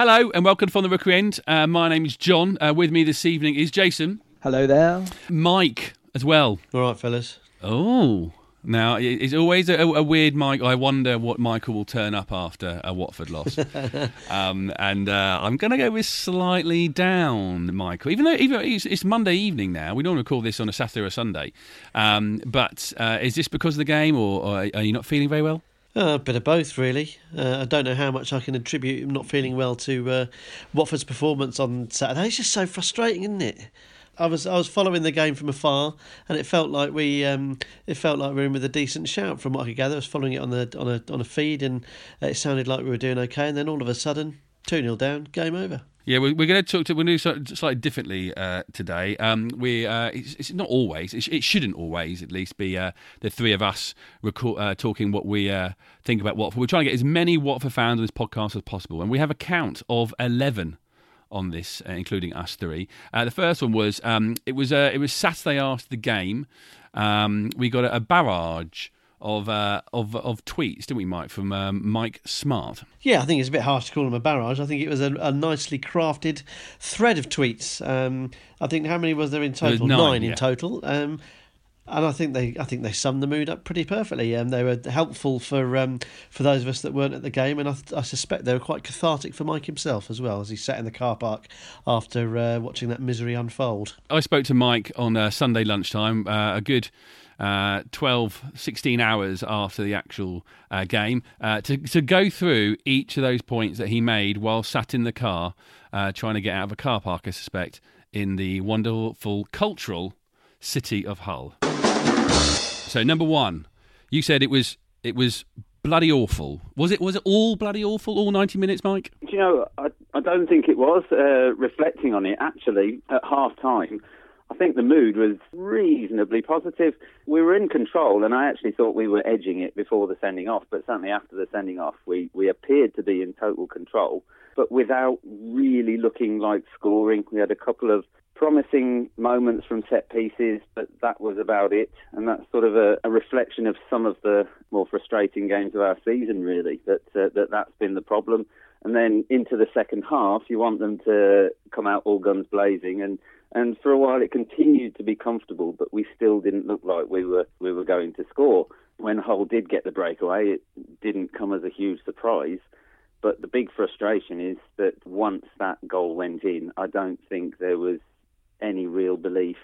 Hello and welcome from the Rookery End. Uh, my name is John. Uh, with me this evening is Jason. Hello there. Mike as well. All right, fellas. Oh. Now, it's always a, a, weird Mike. I wonder what Michael will turn up after a Watford loss. um, and uh, I'm going to go with slightly down, Michael. Even though even it's, it's, Monday evening now, we normally call this on a Saturday or Sunday. Um, but uh, is this because of the game, or, or are you not feeling very well? A bit of both, really. Uh, I don't know how much I can attribute not feeling well to uh, Watford's performance on Saturday. It's just so frustrating, isn't it? I was I was following the game from afar, and it felt like we um, it felt like we were in with a decent shout from what I could gather. I was following it on the on a on a feed, and it sounded like we were doing okay. And then all of a sudden, two 0 down, game over. Yeah, we're, going to talk to we're going to do slightly differently uh, today. Um, we uh, it's, it's, not always it, it, shouldn't always at least be uh, the three of us uh, talking what we uh, think about Watford. We're trying to get as many Watford fans on this podcast as possible, and we have a count of eleven on this, uh, including us three. The first one was um, it was it was Saturday after the game. Um, we got a, a barrage of uh, of of tweets, didn't we, Mike? From um, Mike Smart. Yeah, I think it's a bit harsh to call them a barrage. I think it was a, a nicely crafted thread of tweets. Um, I think how many was there in total? Nine, nine, yeah. in total. Um, and I think they I think they summed the mood up pretty perfectly. Um, they were helpful for um, for those of us that weren't at the game, and I, I, suspect they were quite cathartic for Mike himself as well as he sat in the car park after uh, watching that misery unfold. I spoke to Mike on uh, Sunday lunchtime, uh, a good. Uh, 12, 16 hours after the actual uh, game uh, to, to go through each of those points that he made while sat in the car uh, trying to get out of a car park, I suspect, in the wonderful cultural city of Hull. So number one, you said it was it was bloody awful. Was it was it all bloody awful? All ninety minutes, Mike? Do you know? I, I don't think it was. Uh, reflecting on it, actually, at half time, I think the mood was reasonably positive. We were in control, and I actually thought we were edging it before the sending off. But certainly after the sending off, we we appeared to be in total control, but without really looking like scoring. We had a couple of promising moments from set pieces, but that was about it. And that's sort of a, a reflection of some of the more frustrating games of our season, really. That uh, that that's been the problem. And then into the second half, you want them to come out all guns blazing, and and for a while it continued to be comfortable, but we still didn't look like we were we were going to score. When Hull did get the breakaway, it didn't come as a huge surprise. But the big frustration is that once that goal went in, I don't think there was any real belief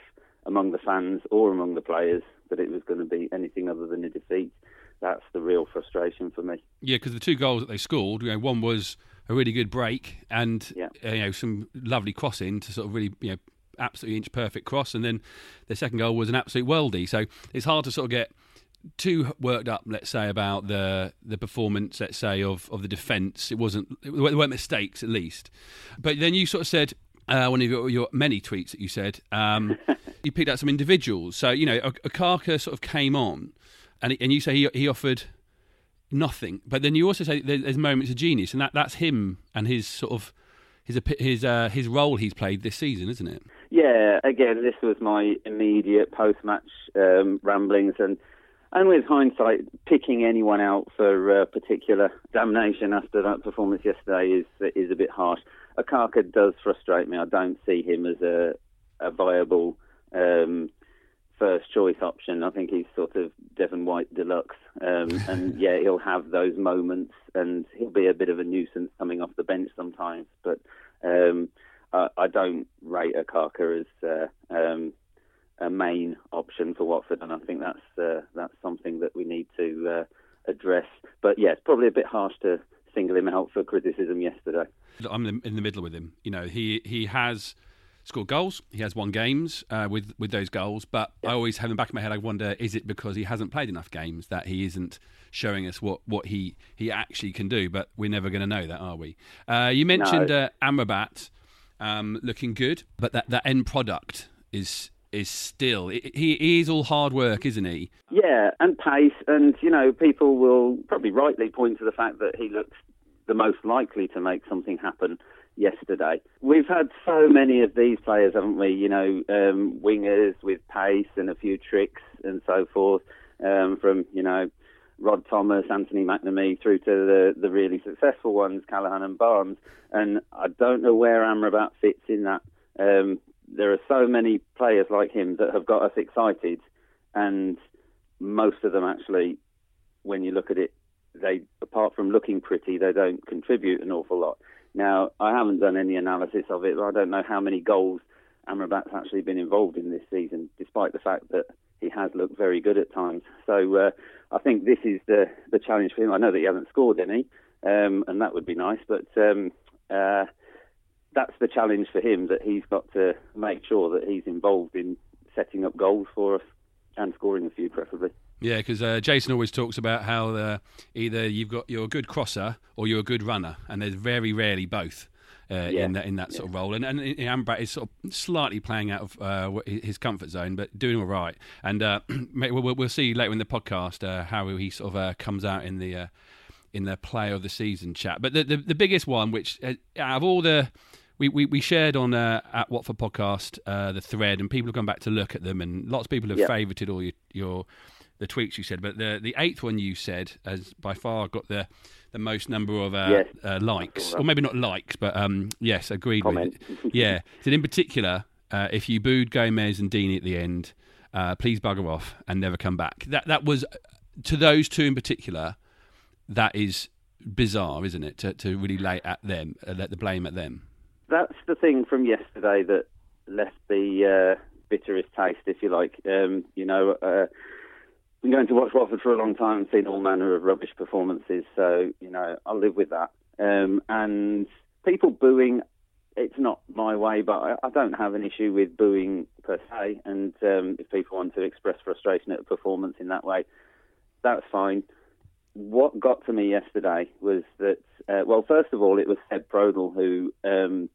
among the fans or among the players that it was going to be anything other than a defeat. That's the real frustration for me. Yeah, because the two goals that they scored, you know, one was a really good break and yeah. uh, you know some lovely crossing to sort of really you know absolutely inch perfect cross, and then the second goal was an absolute worldie. So it's hard to sort of get too worked up, let's say, about the the performance, let's say, of, of the defence. It wasn't there weren't mistakes at least, but then you sort of said uh, one of your, your, many tweets that you said, um, you picked out some individuals. So, you know, Okaka sort of came on, and, and you say he, he offered nothing. But then you also say there's moments of genius, and that, that's him and his sort of his his uh, his role he's played this season, isn't it? Yeah. Again, this was my immediate post match um, ramblings, and and with hindsight, picking anyone out for uh, particular damnation after that performance yesterday is is a bit harsh. Okaka does frustrate me. I don't see him as a, a viable um, first choice option. I think he's sort of Devon White deluxe, um, and yeah, he'll have those moments, and he'll be a bit of a nuisance coming off the bench sometimes. But um, I, I, don't rate Okaka as uh, um, a main option for Watford, and I think that's uh, that's something that we need to uh, address. But yeah, it's probably a bit harsh to single him out for criticism yesterday. I'm in the middle with him. You know, he he has scored goals. He has won games uh, with with those goals. But. I always have in the back of my head. I wonder: is it because he hasn't played enough games that he isn't showing us what, what he he actually can do? But we're never going to know that, are we? Uh, you mentioned no. uh, Amrabat um, looking good, but that that end product is is still he, he is all hard work, isn't he? Yeah, and pace, and you know people will probably rightly point to the fact that he looks the most likely to make something happen yesterday. We've had so many of these players, haven't we? You know, um, wingers with pace and a few tricks and so forth. Um, from you know Rod Thomas, Anthony McNamee, through to the, the really successful ones, Callaghan and Barnes. And I don't know where Amrabat fits in that. Um, there are so many players like him that have got us excited, and most of them actually, when you look at it, they apart from looking pretty, they don't contribute an awful lot. Now, I haven't done any analysis of it, but I don't know how many goals Amrabat's actually been involved in this season, despite the fact that he has looked very good at times. So uh, I think this is the the challenge for him. I know that he hasn't scored any, um, and that would be nice, but um, uh, that's the challenge for him that he's got to make sure that he's involved in setting up goals for us and scoring a few, preferably. Yeah, because uh, Jason always talks about how uh, either you've got you're a good crosser or you're a good runner, and there's very rarely both. Uh, Yeah. in that in that sort of role, and and Amrabat is sort of slightly playing out of uh, his comfort zone, but doing all right. And uh, we'll, we'll see later in the podcast uh, how he sort of uh, comes out in the uh, in the player of the season chat. But the the, the biggest one, which uh, out of all the we, we, we shared on uh, at Watford podcast uh, the thread, and people have gone back to look at them, and lots of people have Yeah. favouted all your, your the tweets you said. But the the eighth one you said has by far got the the most number of uh, Yes. uh, likes, or maybe not likes, but um, yes, agreed Comment. with. Yeah, so in particular, uh, if you booed Gomes and Deeney at the end, uh, please bugger off and never come back. That that was to those two in particular. That is bizarre, isn't it? To to really lay at them, uh, let the blame at them. that's the thing from yesterday that left the uh, bitterest taste, if you like. Um, you know, uh, been going to watch Watford for a long time and seen all manner of rubbish performances, so you know I'll live with that. Um, and people booing, it's not my way, but I, I don't have an issue with booing per se. And um, if people want to express frustration at a performance in that way, that's fine. What got to me yesterday was that, uh, well, first of all, it was Seb Prödl who um,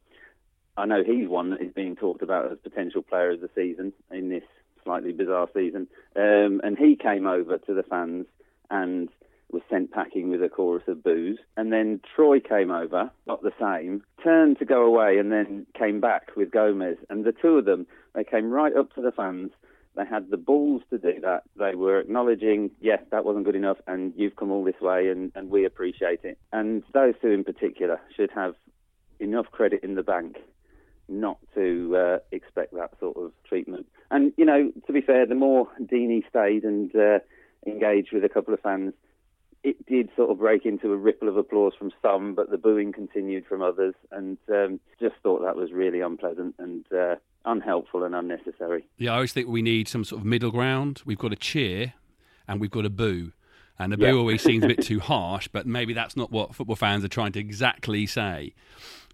I know he's one that is being talked about as potential player of the season in this slightly bizarre season. Um, and he came over to the fans and was sent packing with a chorus of boos. And then Troy came over, got the same, turned to go away, and then came back with Gomes. And the two of them, they came right up to the fans. They had the balls to do that. They were acknowledging, yes, that wasn't good enough, and you've come all this way, and, and we appreciate it. And those two in particular should have enough credit in the bank not to uh, expect that sort of treatment. And, you know, to be fair, the more Deeney stayed and uh, engaged with a couple of fans, it did sort of break into a ripple of applause from some, but the booing continued from others, and um, just thought that was really unpleasant and uh, unhelpful and unnecessary. Yeah, I always think we need some sort of middle ground. We've got a cheer and we've got a boo. And the boo Yeah. always seems a bit too harsh, but maybe that's not what football fans are trying to exactly say.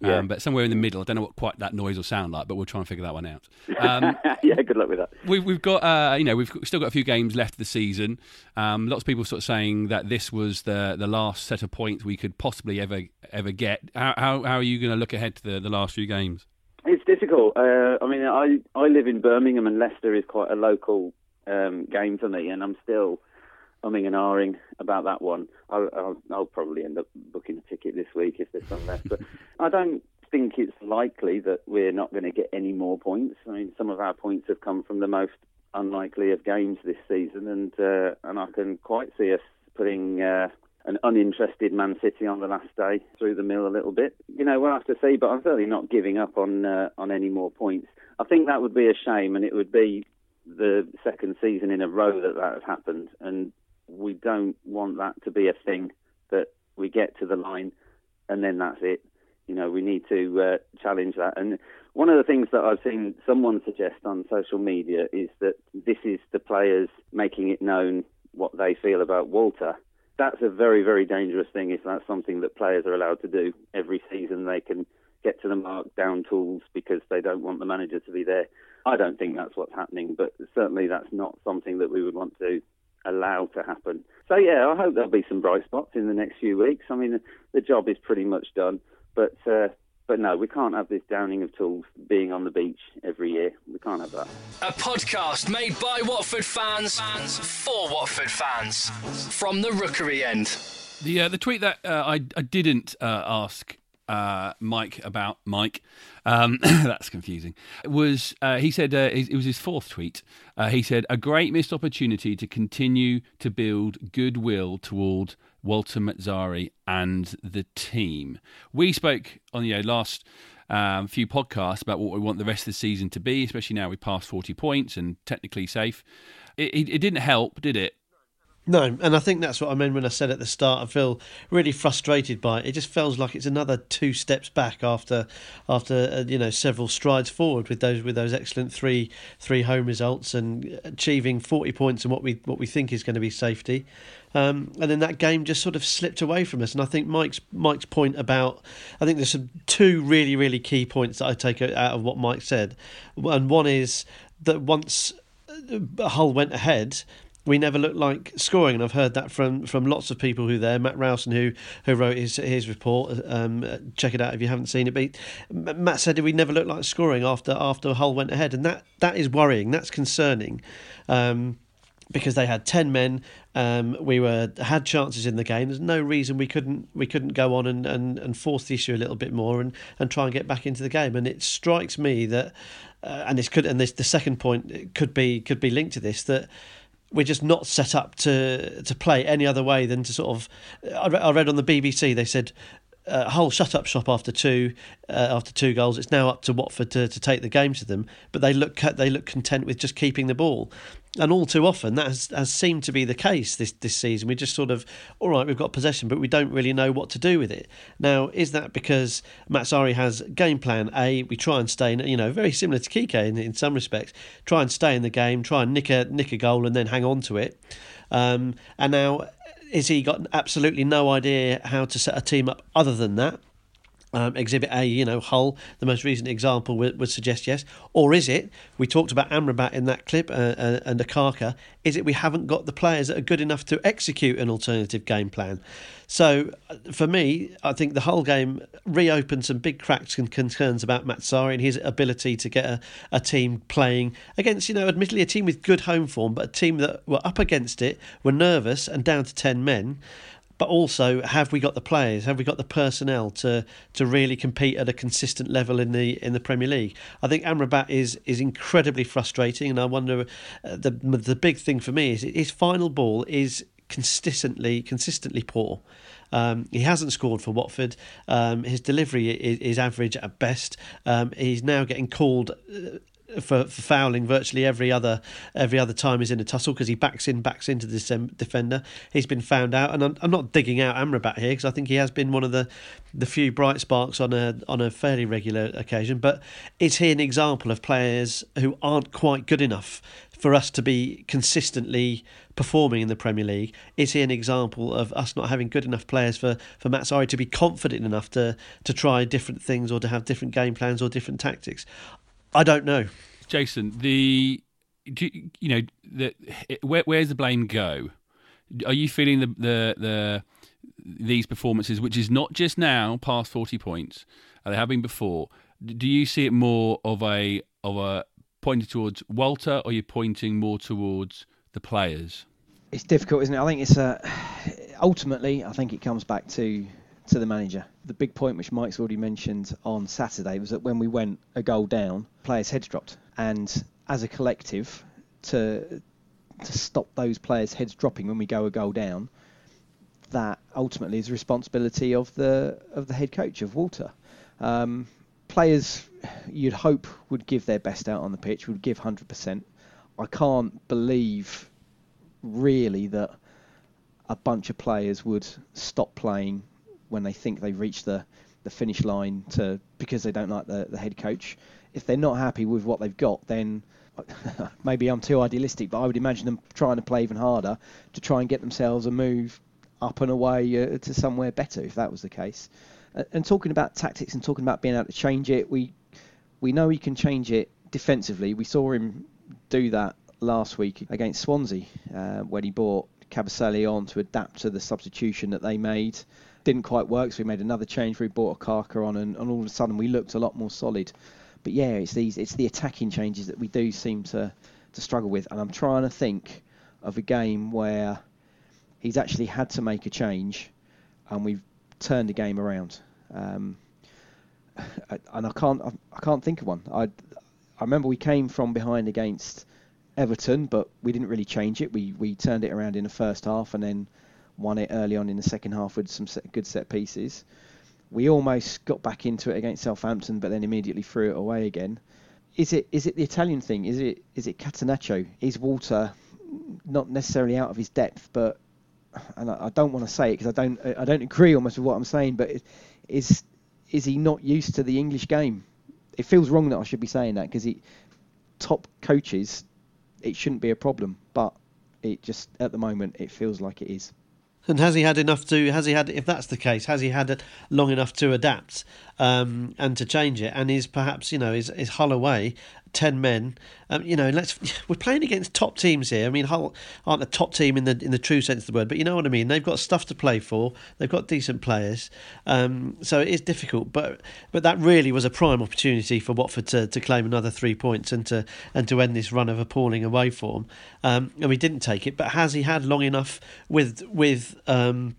Yeah. Um, but somewhere in the middle, I don't know what quite that noise will sound like, but we'll try and figure that one out. Um, yeah, good luck with that. we've, we've got, uh, you know, we've still got a few games left of the season. Um, lots of people sort of saying that this was the the last set of points we could possibly ever ever get. How how, how are you going to look ahead to the, the last few games? It's difficult. Uh, I mean, I I live in Birmingham, and Leicester is quite a local um, game for me, and I'm still umming and ahhing about that one. I'll, I'll, I'll probably end up booking a ticket this week if there's some left, but I don't think it's likely that we're not going to get any more points. I mean, some of our points have come from the most unlikely of games this season, and uh, and I can quite see us putting. Uh, an uninterested Man City on the last day through the mill a little bit. You know, we'll have to see, but I'm certainly not giving up on uh, on any more points. I think that would be a shame, and it would be the second season in a row that that has happened, and we don't want that to be a thing that we get to the line and then that's it. You know, we need to uh, challenge that. And one of the things that I've seen someone suggest on social media is that this is the players making it known what they feel about Walter. That's a very, very dangerous thing if that's something that players are allowed to do every season. They can get to the mark down tools because they don't want the manager to be there. I don't think that's what's happening, but certainly that's not something that we would want to allow to happen. So yeah, I hope there'll be some bright spots in the next few weeks. I mean, the, the job is pretty much done, but uh, but no, we can't have this downing of tools being on the beach every year. We can't have that. A podcast made by Watford fans, for Watford fans. From the Rookery end. The uh, the tweet that uh, I I didn't uh, ask uh, Mike about Mike. Um, that's confusing. It was uh, he said uh, it was his fourth tweet. Uh, he said a great missed opportunity to continue to build goodwill toward Walter Mazzarri and the team. We spoke on the you know, last um, few podcasts about what we want the rest of the season to be, especially now we passed 40 points and technically safe. It, it, it didn't help, did it? No, and I think that's what I meant when I said at the start. I feel really frustrated by it. It just feels like it's another two steps back after, after uh, you know several strides forward with those with those excellent three three home results and achieving forty points in what we what we think is going to be safety. Um, and then that game just sort of slipped away from us. And I think Mike's Mike's point about I think there's some two really really key points that I take out of what Mike said, and one is that once uh, Hull went ahead we never looked like scoring, and I've heard that from, from lots of people who there. Matt Rowson, who who wrote his his report, um, check it out if you haven't seen it. But Matt said we never looked like scoring after after Hull went ahead, and that that is worrying. That's concerning. Um, because they had ten men, um, we were had chances in the game. There's no reason we couldn't we couldn't go on and, and, and force the issue a little bit more and, and try and get back into the game. And it strikes me that, uh, and this could and this the second point could be could be linked to this that we're just not set up to to play any other way than to sort of. I read on the BBC they said uh, Hull shut up shop after two uh, after two goals. It's now up to Watford to, to take the game to them, but they look they look content with just keeping the ball and all too often that has, has seemed to be the case this this season. We just sort of, all right, we've got possession, but we don't really know what to do with it. Now, is that because Mazzarri has game plan A? We try and stay, in, you know, very similar to Quique in, in some respects. Try and stay in the game, try and nick a nick a goal, and then hang on to it. Um, and now, is he got absolutely no idea how to set a team up other than that? Um, exhibit A, you know, Hull, the most recent example would, would, suggest yes. Or is it, we talked about Amrabat in that clip uh, uh, and Okaka, is it we haven't got the players that are good enough to execute an alternative game plan? So uh, for me, I think the whole game reopened some big cracks and concerns about Mazzarri and his ability to get a, a team playing against, you know, admittedly a team with good home form, but a team that were up against it, were nervous and down to 10 men but also have we got the players? Have we got the personnel to to really compete at a consistent level in the in the Premier League? I think Amrabat is is incredibly frustrating, and I wonder uh, the the big thing for me is his final ball is consistently consistently poor. Um, he hasn't scored for Watford. Um, his delivery is, is, average at best. Um, he's now getting called uh, for, for, fouling virtually every other every other time he's in a tussle because he backs in backs into the defender. He's been found out, and I'm, I'm not digging out Amrabat here because I think he has been one of the the few bright sparks on a on a fairly regular occasion. But is he an example of players who aren't quite good enough for us to be consistently performing in the Premier League? Is he an example of us not having good enough players for, for Mazzarri to be confident enough to, to try different things or to have different game plans or different tactics? I don't know. Jason, the you, you know the where, where's the blame go? Are you feeling the the the these performances, which is not just now past forty points, uh, they have been before? Do you see it more of a of a pointing towards Walter, or you're you pointing more towards the players? It's difficult, isn't it? I think it's a ultimately. I think it comes back to to the manager. The big point which Mike's already mentioned on Saturday was that when we went a goal down, players' heads dropped, and as a collective, to to stop those players' heads dropping when we go a goal down, that ultimately is the responsibility of the of the head coach of Walter. Um, players, you'd hope, would give their best out on the pitch, would give 100%. I can't believe really that a bunch of players would stop playing when they think they've reached the, the finish line to because they don't like the, the head coach. If they're not happy with what they've got, then maybe I'm too idealistic, but I would imagine them trying to play even harder to try and get themselves a move up and away uh, to somewhere better if that was the case. And talking about tactics and talking about being able to change it, we we know he can change it defensively. We saw him do that last week against Swansea uh, when he brought Kabasele on to adapt to the substitution that they made didn't quite work, so we made another change. We brought Okaka on, and, and all of a sudden we looked a lot more solid. But yeah, it's these it's the attacking changes that we do seem to to struggle with, and I'm trying to think of a game where he's actually had to make a change, and we've turned the game around. Um, and I can't I can't think of one. I I remember we came from behind against Everton, but we didn't really change it. We we turned it around in the first half and then won it early on in the second half with some set, good set pieces. We almost got back into it against Southampton, but then immediately threw it away again. Is it is it the Italian thing? Is it is it Catenaccio? Is Walter not necessarily out of his depth, but and I, I don't want to say it because I don't I don't agree almost with what I'm saying, but is is he not used to the English game? It feels wrong that I should be saying that because top coaches, it shouldn't be a problem, but it just at the moment it feels like it is. And has he had enough to? Has he had? If that's the case, has he had it long enough to adapt um, and to change it? And is perhaps you know is is Holloway ten men. Um, you know, let's we're playing against top teams here. I mean, Hull aren't a top team in the in the true sense of the word, but you know what I mean. They've got stuff to play for. They've got decent players, um, so it is difficult. But but that really was a prime opportunity for Watford to, to claim another three points and to and to end this run of appalling away form. Um, and we didn't take it. But has he had long enough with with um,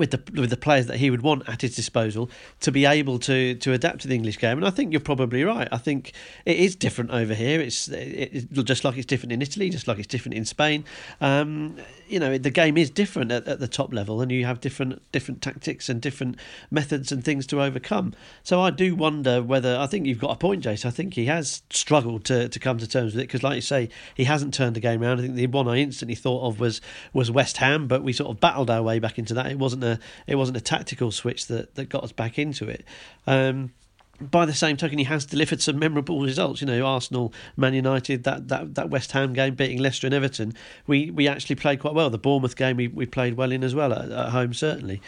with the with the players that he would want at his disposal to be able to to adapt to the English game. And I think you're probably right. I think it is different over here. It's, it's just like it's different in Italy, just like it's different in Spain. Um, you know, the game is different at, at, the top level, and you have different different tactics and different methods and things to overcome. So I do wonder whether I think you've got a point, Jace. I think he has struggled to, to come to terms with it because, like you say, he hasn't turned the game around. I think the one I instantly thought of was was West Ham, but we sort of battled our way back into that. It wasn't a it wasn't a tactical switch that, that got us back into it. Um, by the same token, he has delivered some memorable results. You know, Arsenal, Man United, that, that, that West Ham game, beating Leicester and Everton. We we actually played quite well. The Bournemouth game we, we played well in as well at, at home, certainly.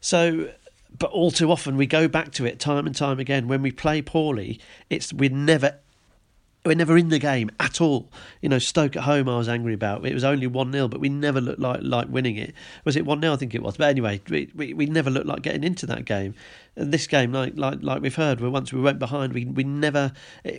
So, but all too often we go back to it time and time again. When we play poorly, it's we're never we're never in the game at all. You know, Stoke at home, I was angry about. It was only 1 0, but we never looked like, like winning it. Was it 1 0? I think it was. But anyway, we, we, we never looked like getting into that game. And this game, like like like we've heard, where once we went behind, we we never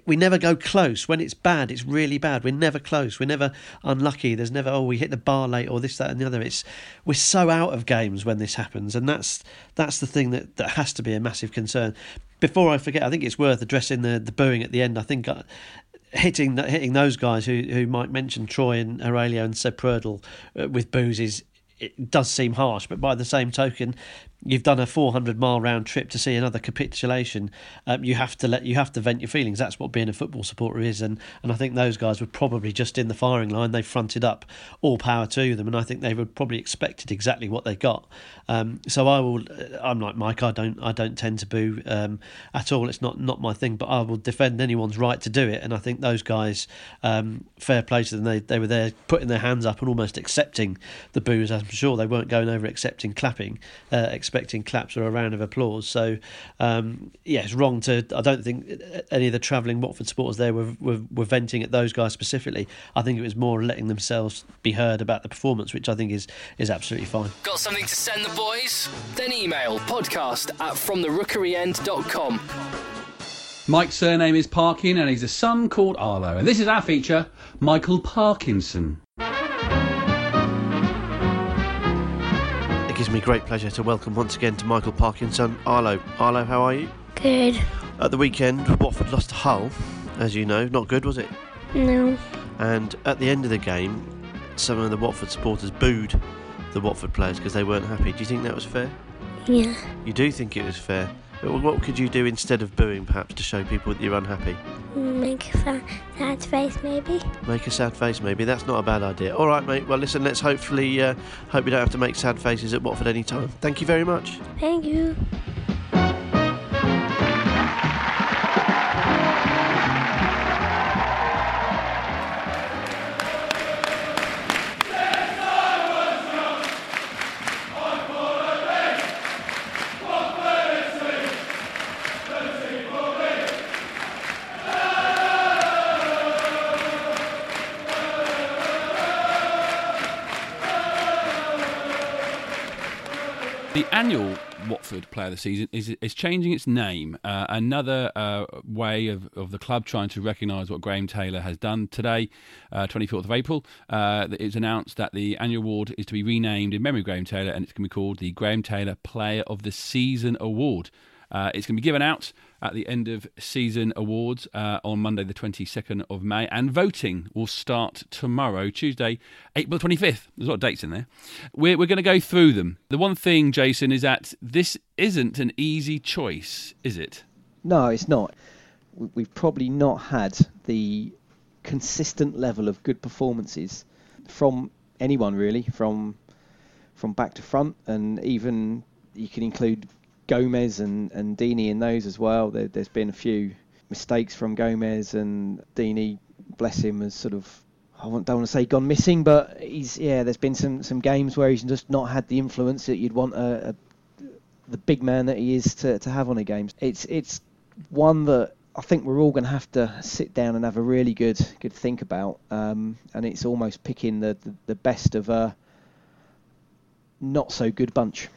we never go close. When it's bad, it's really bad. We're never close. We're never unlucky. There's never oh we hit the bar late or this that and the other. It's we're so out of games when this happens, and that's that's the thing that, that has to be a massive concern before I forget, I think it's worth addressing the, the booing at the end. I think uh, hitting hitting those guys who who might mention Troy and Heurelho and Seb Prödl uh, with booze is it does seem harsh, but by the same token, you've done a 400 mile round trip to see another capitulation. Um, you have to let you have to vent your feelings. That's what being a football supporter is, and and I think those guys were probably just in the firing line. They fronted up, all power to them, and I think they were probably expected exactly what they got. Um, so I will. I'm like Mike. I don't. I don't tend to boo um, at all. It's not not my thing. But I will defend anyone's right to do it. And I think those guys, um, fair play to them. They they were there putting their hands up and almost accepting the boos. I'm sure they weren't going over accepting clapping. Uh, expecting claps or a round of applause. So, um, yeah, it's wrong to. I don't think any of the travelling Watford supporters there were, were, were venting at those guys specifically. I think it was more letting themselves be heard about the performance, which I think is is absolutely fine. Got something to send the boys? Then email podcast at fromtherookeryend.com. Mike's surname is Parkin and he's a son called Arlo. And this is our feature, Michael Parkinson. Gives me great pleasure to welcome once again to Michael Parkinson, um, Arlo. Arlo, how are you? Good. At the weekend, Watford lost to Hull, as you know. Not good, was it? No. And at the end of the game, some of the Watford supporters booed the Watford players because they weren't happy. Do you think that was fair? Yeah. You do think it was fair? What could you do instead of booing, perhaps, to show people that you're unhappy? Make a sad face, maybe. Make a sad face, maybe. That's not a bad idea. All right, mate. Well, listen. Let's hopefully uh, hope you don't have to make sad faces at Watford any time. Thank you very much. Thank you. Annual Watford Player of the Season is, is changing its name. Uh, another uh, way of, of the club trying to recognise what Graham Taylor has done today, uh, 24th of April. Uh, it's announced that the annual award is to be renamed in memory of Graham Taylor and it's going to be called the Graham Taylor Player of the Season Award. Uh, it's going to be given out at the end of season awards uh, on Monday, the 22nd of May, and voting will start tomorrow, Tuesday, April 25th. There's a lot of dates in there. We're, we're going to go through them. The one thing, Jason, is that this isn't an easy choice, is it? No, it's not. We- We've probably not had the consistent level of good performances from anyone really, from from back to front, and even you can include Gomes and and Deeney in those as well. There, there's been a few mistakes from Gomes and Deeney, bless him, has sort of I don't want to say gone missing, but he's yeah. There's been some some games where he's just not had the influence that you'd want a, a the big man that he is to, to have on a game. It's it's one that I think we're all going to have to sit down and have a really good good think about. Um, and it's almost picking the, the, the best of a not so good bunch.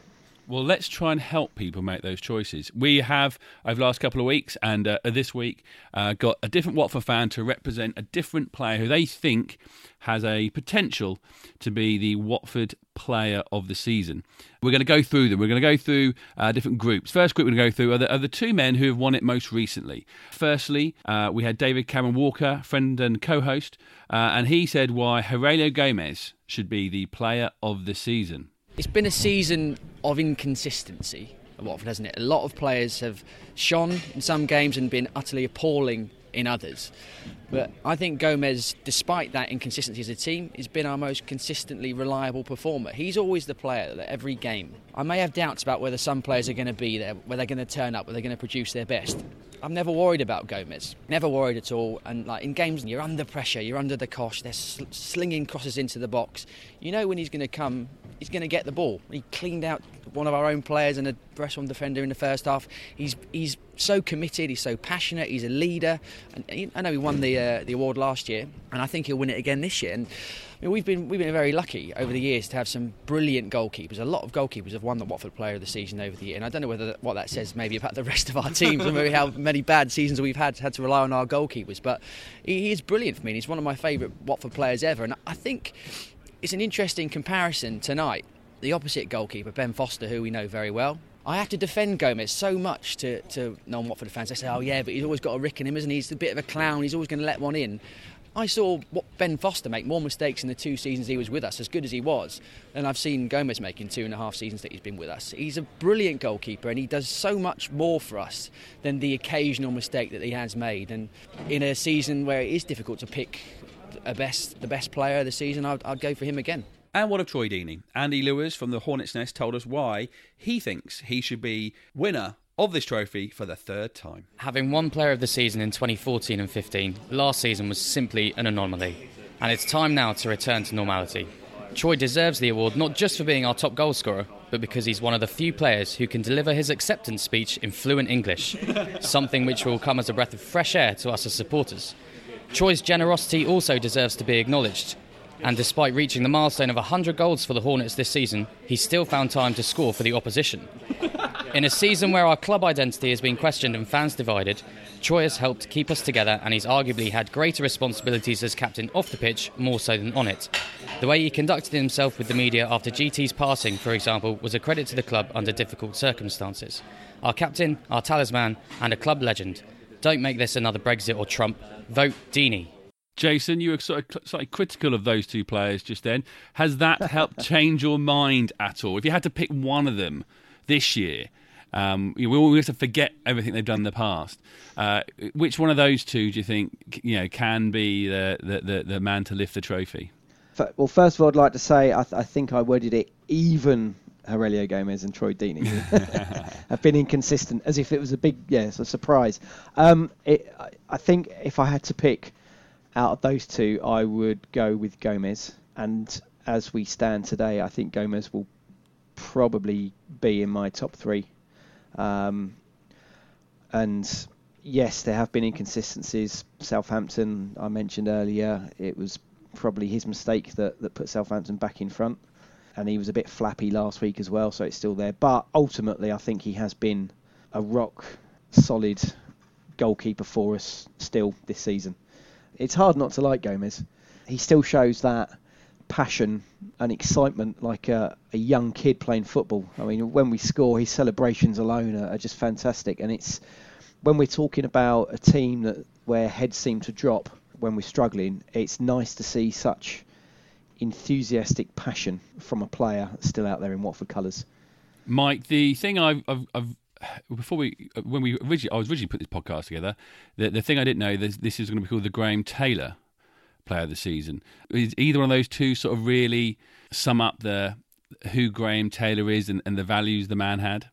Well, let's try and help people make those choices. We have, over the last couple of weeks and uh, this week, uh, got a different Watford fan to represent a different player who they think has a potential to be the Watford player of the season. We're going to go through them. We're going to go through uh, different groups. First group we're going to go through are the, are the two men who have won it most recently. Firstly, uh, we had David Cameron Walker, friend and co host, uh, and he said why Heurelho Gomes should be the player of the season. It's been a season of inconsistency at Watford, hasn't it? A lot of players have shone in some games and been utterly appalling in others. But I think Gomes, despite that inconsistency as a team, has been our most consistently reliable performer. He's always the player that every game. I may have doubts about whether some players are going to be there, whether they're going to turn up, whether they're going to produce their best. I'm never worried about Gomes. Never worried at all. And like in games, you're under pressure, you're under the cosh. They're sl- slinging crosses into the box. You know when he's going to come, he's going to get the ball. He cleaned out one of our own players and a Bresson defender in the first half. He's he's so committed. He's so passionate. He's a leader. And he- I know he won the uh, the award last year, and I think he'll win it again this year. And I mean, we've been we've been very lucky over the years to have some brilliant goalkeepers. A lot of goalkeepers have won the Watford Player of the Season over the year, and I don't know whether what that says maybe about the rest of our teams and maybe how many bad seasons we've had had to rely on our goalkeepers. But he, he is brilliant for me. and He's one of my favourite Watford players ever, and I think it's an interesting comparison tonight. The opposite goalkeeper, Ben Foster, who we know very well. I have to defend Gomes so much to, to non Watford fans. They say, oh, yeah, but he's always got a rick in him, isn't he? He's a bit of a clown. He's always going to let one in. I saw what Ben Foster make more mistakes in the two seasons he was with us, as good as he was, than I've seen Gomes make in two and a half seasons that he's been with us. He's a brilliant goalkeeper and he does so much more for us than the occasional mistake that he has made. And in a season where it is difficult to pick a best, the best player of the season, I'd, I'd go for him again. And what of Troy Deeney? Andy Lewis from the Hornets Nest told us why he thinks he should be winner of this trophy for the third time. Having one player of the season in 2014 and 15, last season was simply an anomaly. And it's time now to return to normality. Troy deserves the award not just for being our top goal scorer, but because he's one of the few players who can deliver his acceptance speech in fluent English, something which will come as a breath of fresh air to us as supporters. Troy's generosity also deserves to be acknowledged. And despite reaching the milestone of 100 goals for the Hornets this season, he still found time to score for the opposition. In a season where our club identity has been questioned and fans divided, Troy has helped keep us together and he's arguably had greater responsibilities as captain off the pitch more so than on it. The way he conducted himself with the media after GT's passing, for example, was a credit to the club under difficult circumstances. Our captain, our talisman, and a club legend. Don't make this another Brexit or Trump. Vote Deeney. Jason, you were sort of cl- slightly critical of those two players just then. Has that helped change your mind at all? If you had to pick one of them this year, um, we we have to forget everything they've done in the past. Uh, which one of those two do you think you know can be the, the, the, the man to lift the trophy? Well, first of all, I'd like to say I, th- I think I worded it even Heurelho Gomes and Troy Deeney have been inconsistent, as if it was a big, it's a surprise. Um, it, I- I think if I had to pick out of those two, I would go with Gomes. And as we stand today, I think Gomes will probably be in my top three. Um, and yes, there have been inconsistencies. Southampton, I mentioned earlier, it was probably his mistake that, that put Southampton back in front. And he was a bit flappy last week as well, so it's still there. But ultimately, I think he has been a rock solid goalkeeper for us still this season. It's hard not to like Gomes. He still shows that passion and excitement like a, a, young kid playing football. I mean, when we score, his celebrations alone are, are, just fantastic. And it's when we're talking about a team that where heads seem to drop when we're struggling, it's nice to see such enthusiastic passion from a player still out there in Watford colours. Mike, the thing I've, I've, I've before we uh, when we originally I was originally put this podcast together, the the thing I didn't know this this is going to be called the Graham Taylor Player of the Season. Is either one of those two sort of really sum up the who Graham Taylor is and, and the values the man had?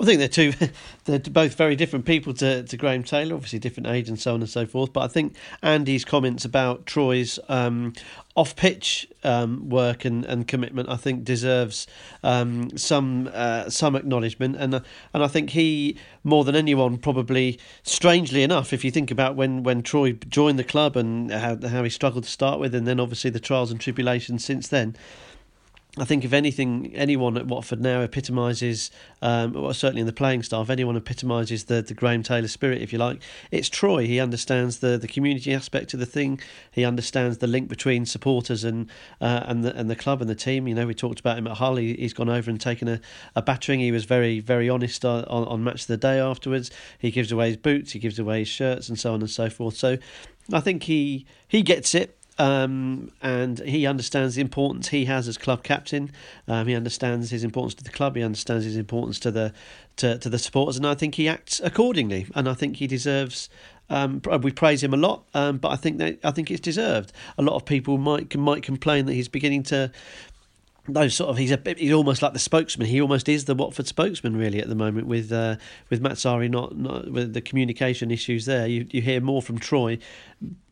I think they're two, they're both very different people to, to Graham Taylor, obviously different age and so on and so forth. But I think Andy's comments about Troy's um, off pitch um, work and, and commitment, I think, deserves um, some uh, some acknowledgement. And uh, and I think he, more than anyone, probably, strangely enough, if you think about when, when Troy joined the club and how, how he struggled to start with, and then obviously the trials and tribulations since then. I think if anything, anyone at Watford now epitomises, um, well, certainly in the playing staff, anyone epitomises the, the Graham Taylor spirit, if you like. It's Troy. He understands the, the community aspect of the thing. He understands the link between supporters and uh, and the and the club and the team. You know, we talked about him at Hull. He, has gone over and taken a, a battering. He was very very honest on, on, on match of the day afterwards. He gives away his boots. He gives away his shirts and so on and so forth. So I think he he gets it. Um, and he understands the importance he has as club captain. Um, he understands his importance to the club. He understands his importance to the to, to the supporters, and I think he acts accordingly. And I think he deserves. Um, we praise him a lot, um, but I think that I think it's deserved. A lot of people might might complain that he's beginning to those sort of he's a he's almost like the spokesman. He almost is the Watford spokesman really at the moment with uh, with Mazzarri not, not with the communication issues there. You you hear more from Troy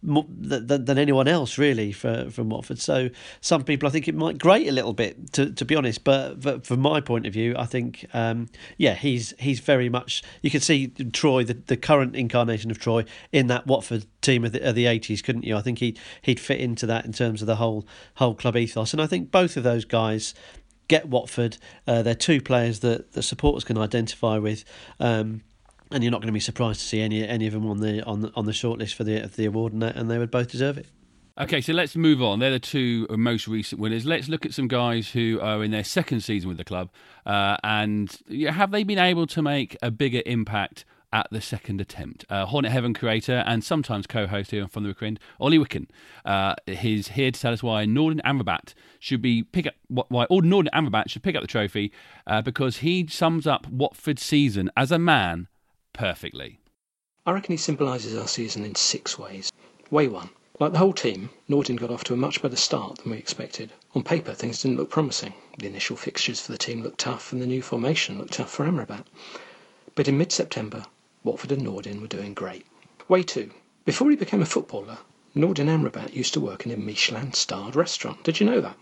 than, than anyone else really for from Watford. So some people I think it might grate a little bit to, to be honest. But, but from my point of view, I think um, yeah he's he's very much you can see Troy the, the current incarnation of Troy in that Watford team of the, of the 80s, couldn't you? I think he he'd fit into that in terms of the whole whole club ethos. And I think both of those guys get Watford. Uh, they're two players that the supporters can identify with. Um, and you're not going to be surprised to see any any of them on the on on the shortlist for the the award, and, they, and they would both deserve it. Okay, so let's move on. They're the two most recent winners. Let's look at some guys who are in their second season with the club, uh, and have they been able to make a bigger impact at the second attempt? Uh, Hornet Heaven creator and sometimes co-host here from the Wicker Olly Wicken, uh, is here to tell us why Nordin Amrabat should be pick up why Nordin Amrabat should pick up the trophy uh, because he sums up Watford's season as a man perfectly. I reckon he symbolises our season in six ways. Way one. Like the whole team, Nordin got off to a much better start than we expected. On paper, things didn't look promising. The initial fixtures for the team looked tough, and the new formation looked tough for Amrabat. But in mid September, Watford and Nordin were doing great. Way two. Before he became a footballer, Nordin Amrabat used to work in a Michelin starred restaurant. Did you know that?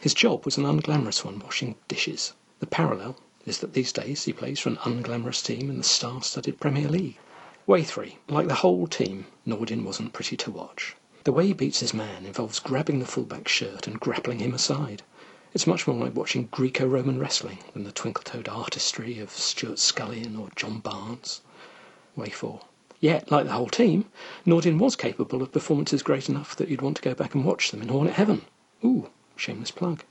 His job was an unglamorous one, washing dishes. The parallel is that these days he plays for an unglamorous team in the star studded Premier League. Way 3. Like the whole team, Nordin wasn't pretty to watch. The way he beats his man involves grabbing the fullback's shirt and grappling him aside. It's much more like watching Greco Roman wrestling than the twinkle toed artistry of Stewart Scullion or John Barnes. Way 4. Yet, like the whole team, Nordin was capable of performances great enough that you'd want to go back and watch them in Hornet Heaven. Ooh, shameless plug.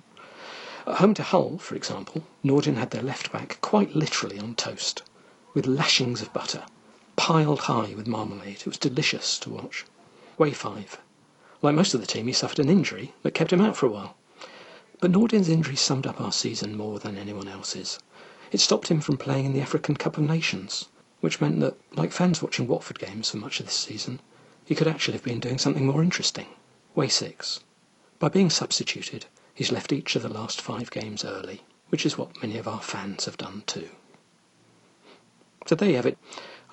At home to Hull, for example, Nordin had their left back quite literally on toast, with lashings of butter, piled high with marmalade. It was delicious to watch. Way 5. Like most of the team, he suffered an injury that kept him out for a while. But Nordin's injury summed up our season more than anyone else's. It stopped him from playing in the African Cup of Nations, which meant that, like fans watching Watford games for much of this season, he could actually have been doing something more interesting. Way 6. By being substituted, He's left each of the last five games early, which is what many of our fans have done too. So there you have it.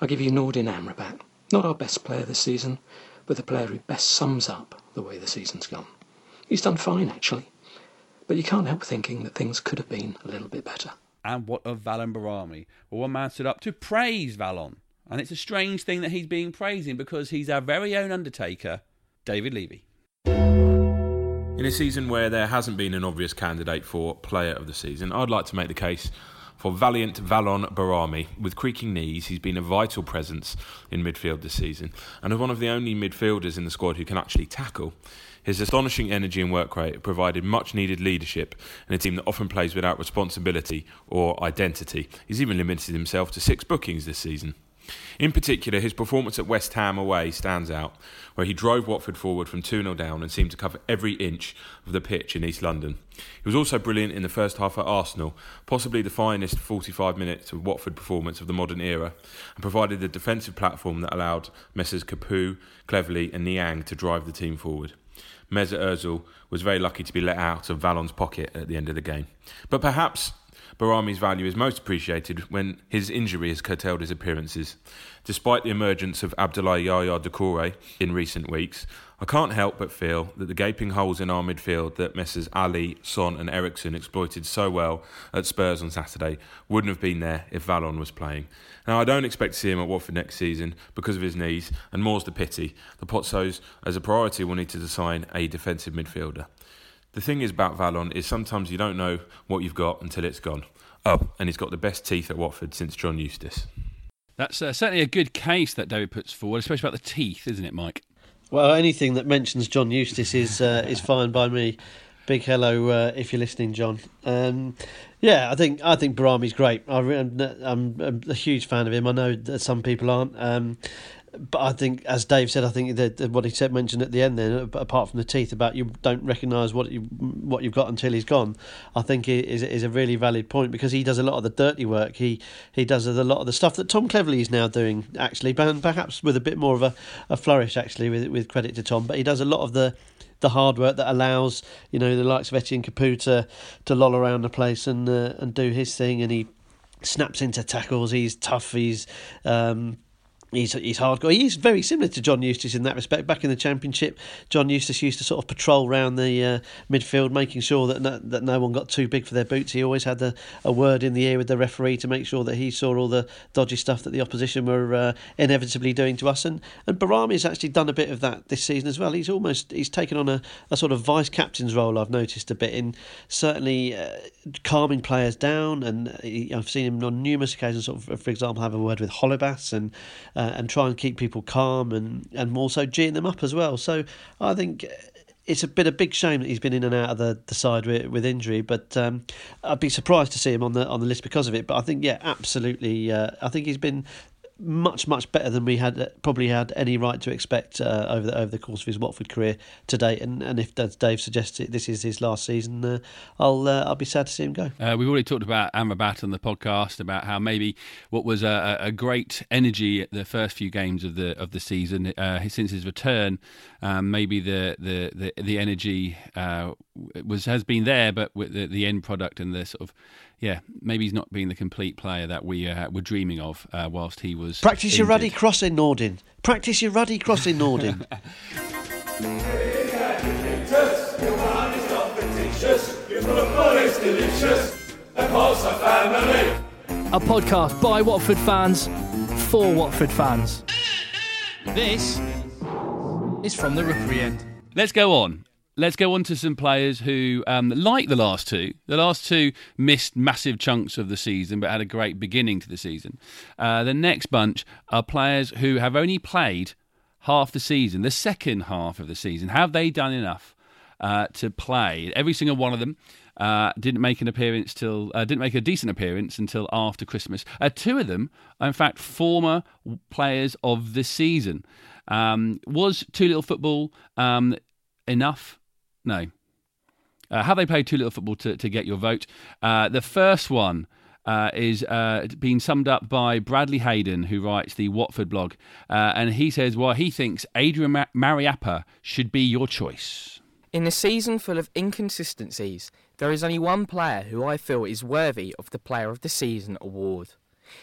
I give you Nordin Amrabat. Not our best player this season, but the player who best sums up the way the season's gone. He's done fine, actually. But you can't help thinking that things could have been a little bit better. And what of Valon Behrami? Well, one man stood up to praise Valon. And it's a strange thing that he's being praising because he's our very own Undertaker, David Levy. In a season where there hasn't been an obvious candidate for Player of the Season, I'd like to make the case for valiant Valon Behrami. With creaking knees, he's been a vital presence in midfield this season, and as one of the only midfielders in the squad who can actually tackle, His astonishing energy and work rate provided much needed leadership in a team that often plays without responsibility or identity. He's even limited himself to six bookings this season. In particular, his performance at West Ham away stands out, where he drove Watford forward from 2 0 down and seemed to cover every inch of the pitch in East London. He was also brilliant in the first half at Arsenal, possibly the finest 45 minutes of Watford performance of the modern era, and provided the defensive platform that allowed Messrs Capoue, Cleverley, and Niang to drive the team forward. Mesut Ozil was very lucky to be let out of Valon's pocket at the end of the game. But perhaps Behrami's value is most appreciated when his injury has curtailed his appearances. Despite the emergence of Abdoulaye Yaya Doucouré in recent weeks, I can't help but feel that the gaping holes in our midfield that Messrs Alli, Son, and Eriksen exploited so well at Spurs on Saturday wouldn't have been there if Valon was playing. Now, I don't expect to see him at Watford next season because of his knees, and more's the pity. The Pozzos, as a priority, will need to sign a defensive midfielder. The thing is about Valon is sometimes you don't know what you've got until it's gone. Oh, and he's got the best teeth at Watford since John Eustace. That's uh, certainly a good case that David puts forward, especially about the teeth, isn't it, Mike? Well, anything that mentions John Eustace is uh, is fine by me. Big hello uh, if you're listening, John. Um, yeah, I think I think Behrami's great. I, am I'm a huge fan of him. I know that some people aren't. Um, but I think, as Dave said, I think that what he said mentioned at the end, then apart from the teeth, about you don't recognise what you what you've got until he's gone, I think is is a really valid point because he does a lot of the dirty work. He he does a lot of the stuff that Tom Cleverley is now doing, actually, but perhaps with a bit more of a, a flourish, actually, with with credit to Tom. But he does a lot of the the hard work that allows you know the likes of Etienne Capoue to, to loll around the place and uh, and do his thing, and he snaps into tackles. He's tough. He's um, He's, he's hardcore. He's very similar to John Eustace in that respect. Back in the Championship, John Eustace used to sort of patrol around the uh, midfield, making sure that no, that no one got too big for their boots. He always had a, a word in the ear with the referee to make sure that he saw all the dodgy stuff that the opposition were uh, inevitably doing to us. And and Behrami has actually done a bit of that this season as well. He's almost he's taken on a, a sort of vice captain's role. I've noticed a bit in certainly uh, calming players down, and he, I've seen him on numerous occasions. Sort of, for example, have a word with Holebas and uh, and try and keep people calm and, and also geeing them up as well. So I think it's a bit a big shame that he's been in and out of the, the side with, with injury, but um, I'd be surprised to see him on the on the list because of it. But I think yeah, absolutely. Uh, I think he's been much much better than we had probably had any right to expect uh, over the over the course of his Watford career to date. And and if Dave suggests it, this is his last season, uh, I'll uh, I'll be sad to see him go. Uh, we've already talked about Amrabat on the podcast about how maybe what was a, a great energy at the first few games of the of the season uh, since his return, um, maybe the the the, the energy uh, was has been there, but with the, the end product and the sort of yeah, maybe he's not being the complete player that we uh, were dreaming of uh, whilst he was. Practice injured. your ruddy crossing, Nordin. Practice your ruddy crossing, Nordin. A podcast by Watford fans for Watford fans. This is from the Rookery end. Let's go on let's go on to some players who, um, like the last two, the last two missed massive chunks of the season but had a great beginning to the season. Uh, the next bunch are players who have only played half the season, the second half of the season. Have they done enough uh, to play? Every single one of them. Uh, didn't make an appearance till uh, didn't make a decent appearance until after Christmas. Uh, two of them are in fact former players of the season. Um, was too little football um, enough no. Uh, have they played too little football to, to get your vote? Uh, the first one uh, is uh, being summed up by Bradley Hayden, who writes the Watford blog. Uh, and he says, well, he thinks Adrian Mar- Mariappa should be your choice. In a season full of inconsistencies, there is only one player who I feel is worthy of the Player of the Season award.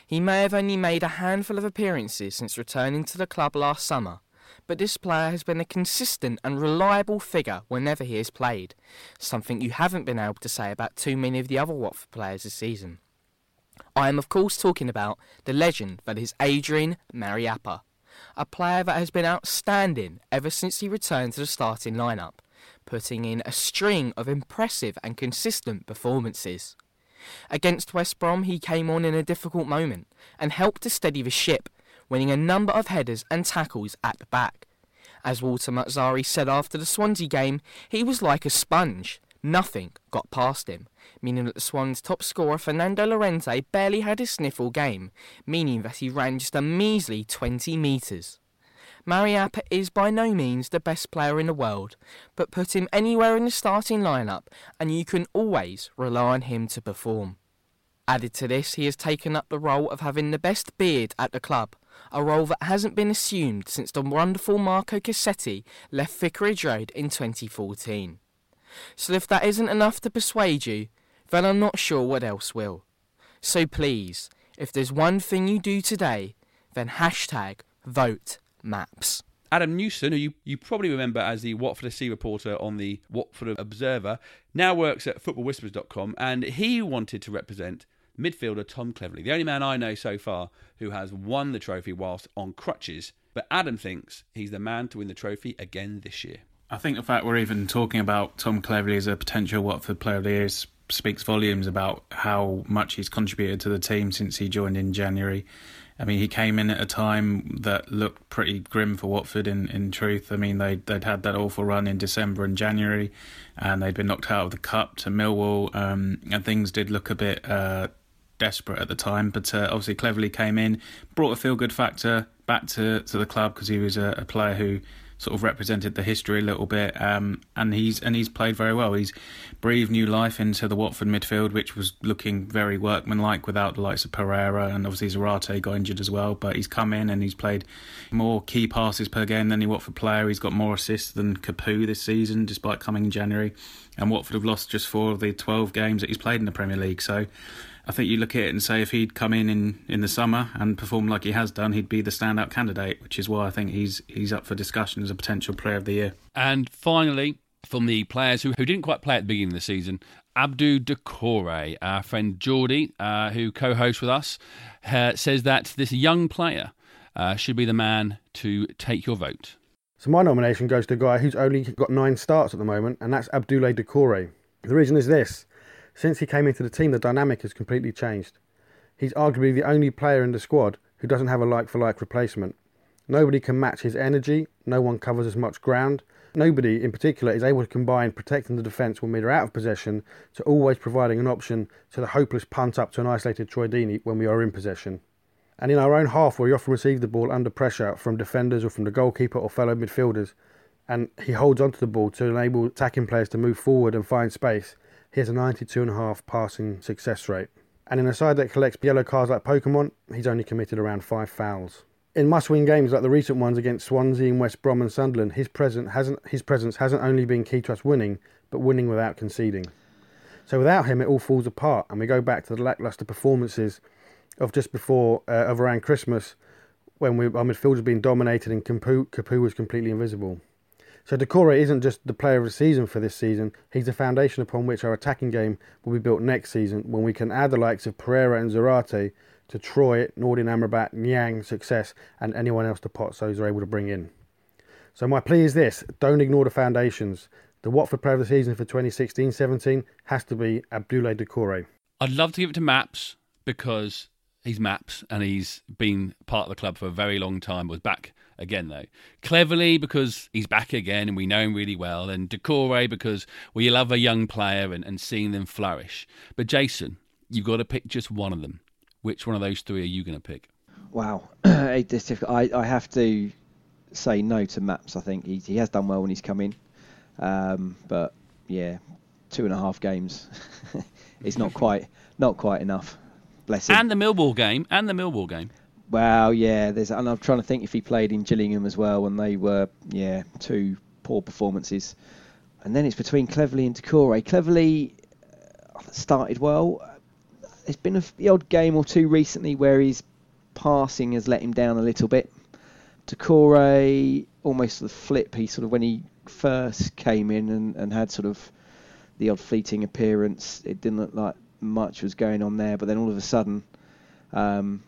He may have only made a handful of appearances since returning to the club last summer, but this player has been a consistent and reliable figure whenever he has played, something you haven't been able to say about too many of the other Watford players this season. I am of course talking about the legend that is Adrian Mariappa, a player that has been outstanding ever since he returned to the starting lineup, putting in a string of impressive and consistent performances. Against West Brom, he came on in a difficult moment and helped to steady the ship winning a number of headers and tackles at the back. As Walter Mazzarri said after the Swansea game, he was like a sponge. Nothing got past him, meaning that the Swans' top scorer Fernando Llorente barely had a sniffle game, meaning that he ran just a measly 20 metres. Mariappa is by no means the best player in the world, but put him anywhere in the starting lineup and you can always rely on him to perform. Added to this, he has taken up the role of having the best beard at the club, a role that hasn't been assumed since the wonderful Marco Cassetti left Vicarage Road in 2014. So if that isn't enough to persuade you, then I'm not sure what else will. So please, if there's one thing you do today, then hashtag vote maps. Adam Newson, who you, you probably remember as the Watford SC reporter on the Watford Observer, now works at footballwhispers.com and he wanted to represent midfielder Tom Cleverley, the only man I know so far who has won the trophy whilst on crutches. But Adam thinks he's the man to win the trophy again this year. I think the fact we're even talking about Tom Cleverley as a potential Watford Player of the Year speaks volumes about how much he's contributed to the team since he joined in January. I mean, he came in at a time that looked pretty grim for Watford. In, in truth, I mean, they they'd had that awful run in December and January, and they'd been knocked out of the cup to Millwall, um, and things did look a bit uh, desperate at the time. But uh, obviously, Cleverley came in, brought a feel good factor back to to the club because he was a, a player who sort of represented the history a little bit, um, and he's and he's played very well. He's breathed new life into the Watford midfield, which was looking very workmanlike without the likes of Pereira, and obviously Zarate got injured as well. But he's come in and he's played more key passes per game than any Watford player. He's got more assists than Capoue this season, despite coming in January. And Watford have lost just four of the twelve games that he's played in the Premier League. So I think you look at it and say if he'd come in, in in the summer and perform like he has done, he'd be the standout candidate, which is why I think he's he's up for discussion as a potential player of the year. And finally, from the players who, who didn't quite play at the beginning of the season, Abdou Doucouré, our friend Geordie, uh, who co-hosts with us, uh, says that this young player uh, should be the man to take your vote. So my nomination goes to a guy who's only got nine starts at the moment, and that's Abdoulaye Doucouré. The reason is this. Since he came into the team, the dynamic has completely changed. He's arguably the only player in the squad who doesn't have a like for like replacement. Nobody can match his energy, no one covers as much ground. Nobody in particular is able to combine protecting the defence when we're out of possession to always providing an option to the hopeless punt up to an isolated Troy Deeney when we are in possession. And in our own half, where we often receive the ball under pressure from defenders or from the goalkeeper or fellow midfielders, and he holds onto the ball to enable attacking players to move forward and find space, he has a 92.5 passing success rate. And in a side that collects yellow cards like Pokemon, he's only committed around five fouls. In must-win games like the recent ones against Swansea and West Brom and Sunderland, his presence hasn't his presence hasn't only been key to us winning, but winning without conceding. So without him, it all falls apart, and we go back to the lacklustre performances of just before uh, of around Christmas, when we, our midfield has been dominated and Capoue, Capoue was completely invisible. So Doucouré isn't just the player of the season for this season, he's the foundation upon which our attacking game will be built next season when we can add the likes of Pereira and Zarate to Troy, Nordin Amrabat, Niang, Success, and anyone else the Pozzos are able to bring in. So my plea is this don't ignore the foundations. The Watford player of the season for 2016 17 has to be Abdoulaye Doucouré. I'd love to give it to Maps because he's Maps and he's been part of the club for a very long time, was back again though. Cleverley, because he's back again and we know him really well, and Doucouré, because we love a young player and, and seeing them flourish. But Jason, you've got to pick just one of them. Which one of those three are you going to pick? Wow, it's difficult. I, I have to say no to Maps. I think he, he has done well when he's come in, um, but yeah, two and a half games. it's not quite not quite enough. Bless him. And the Millwall game, and the Millwall game. Well, yeah, there's, and I'm trying to think if he played in Gillingham as well, and they were, yeah, two poor performances. And then it's between Cleverley and Doucouré. Cleverley uh, started well. There's been a, the odd game or two recently where his passing has let him down a little bit. Doucouré, almost the flip. He sort of when he first came in and, and had sort of the odd fleeting appearance, it didn't look like much was going on there. But then all of a sudden, um,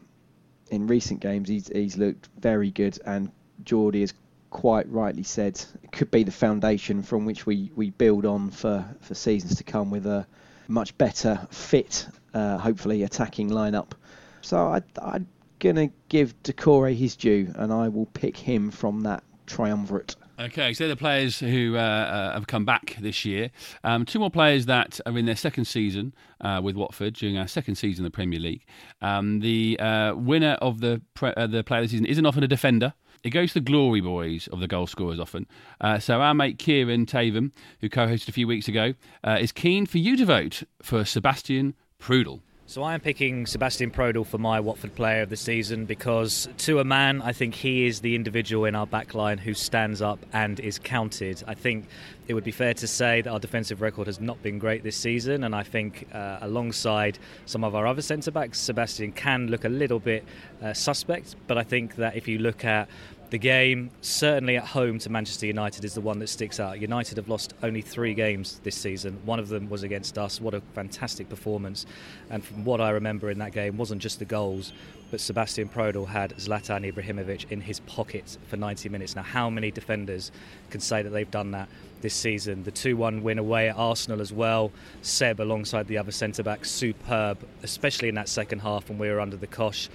in recent games, he's he's looked very good, and Geordie has quite rightly said it could be the foundation from which we, we build on for, for seasons to come with a much better fit, uh, hopefully attacking lineup. So I, I'm gonna give Doucouré his due, and I will pick him from that triumvirate. Okay, so the players who uh, uh, have come back this year. Um, two more players that are in their second season uh, with Watford during our second season in the Premier League. Um, the uh, winner of the pre- uh, the player of the season isn't often a defender. It goes to the glory boys of the goal scorers often. Uh, so our mate Kieran Taven, who co-hosted a few weeks ago, is keen for you to vote for Sebastian Prödl. So I am picking Sebastian Prödl for my Watford player of the season because, to a man, I think he is the individual in our backline who stands up and is counted. I think it would be fair to say that our defensive record has not been great this season, and I think uh, alongside some of our other centre backs, Sebastian can look a little bit uh, suspect. But I think that if you look at the game, certainly at home to Manchester United, is the one that sticks out. United have lost only three games this season. One of them was against us. What a fantastic performance! And from what I remember in that game, wasn't just the goals, but Sebastian Prödl had Zlatan Ibrahimovic in his pocket for 90 minutes. Now, how many defenders can say that they've done that this season? The 2-1 win away at Arsenal as well. Seb alongside the other centre back, superb, especially in that second half when we were under the cosh.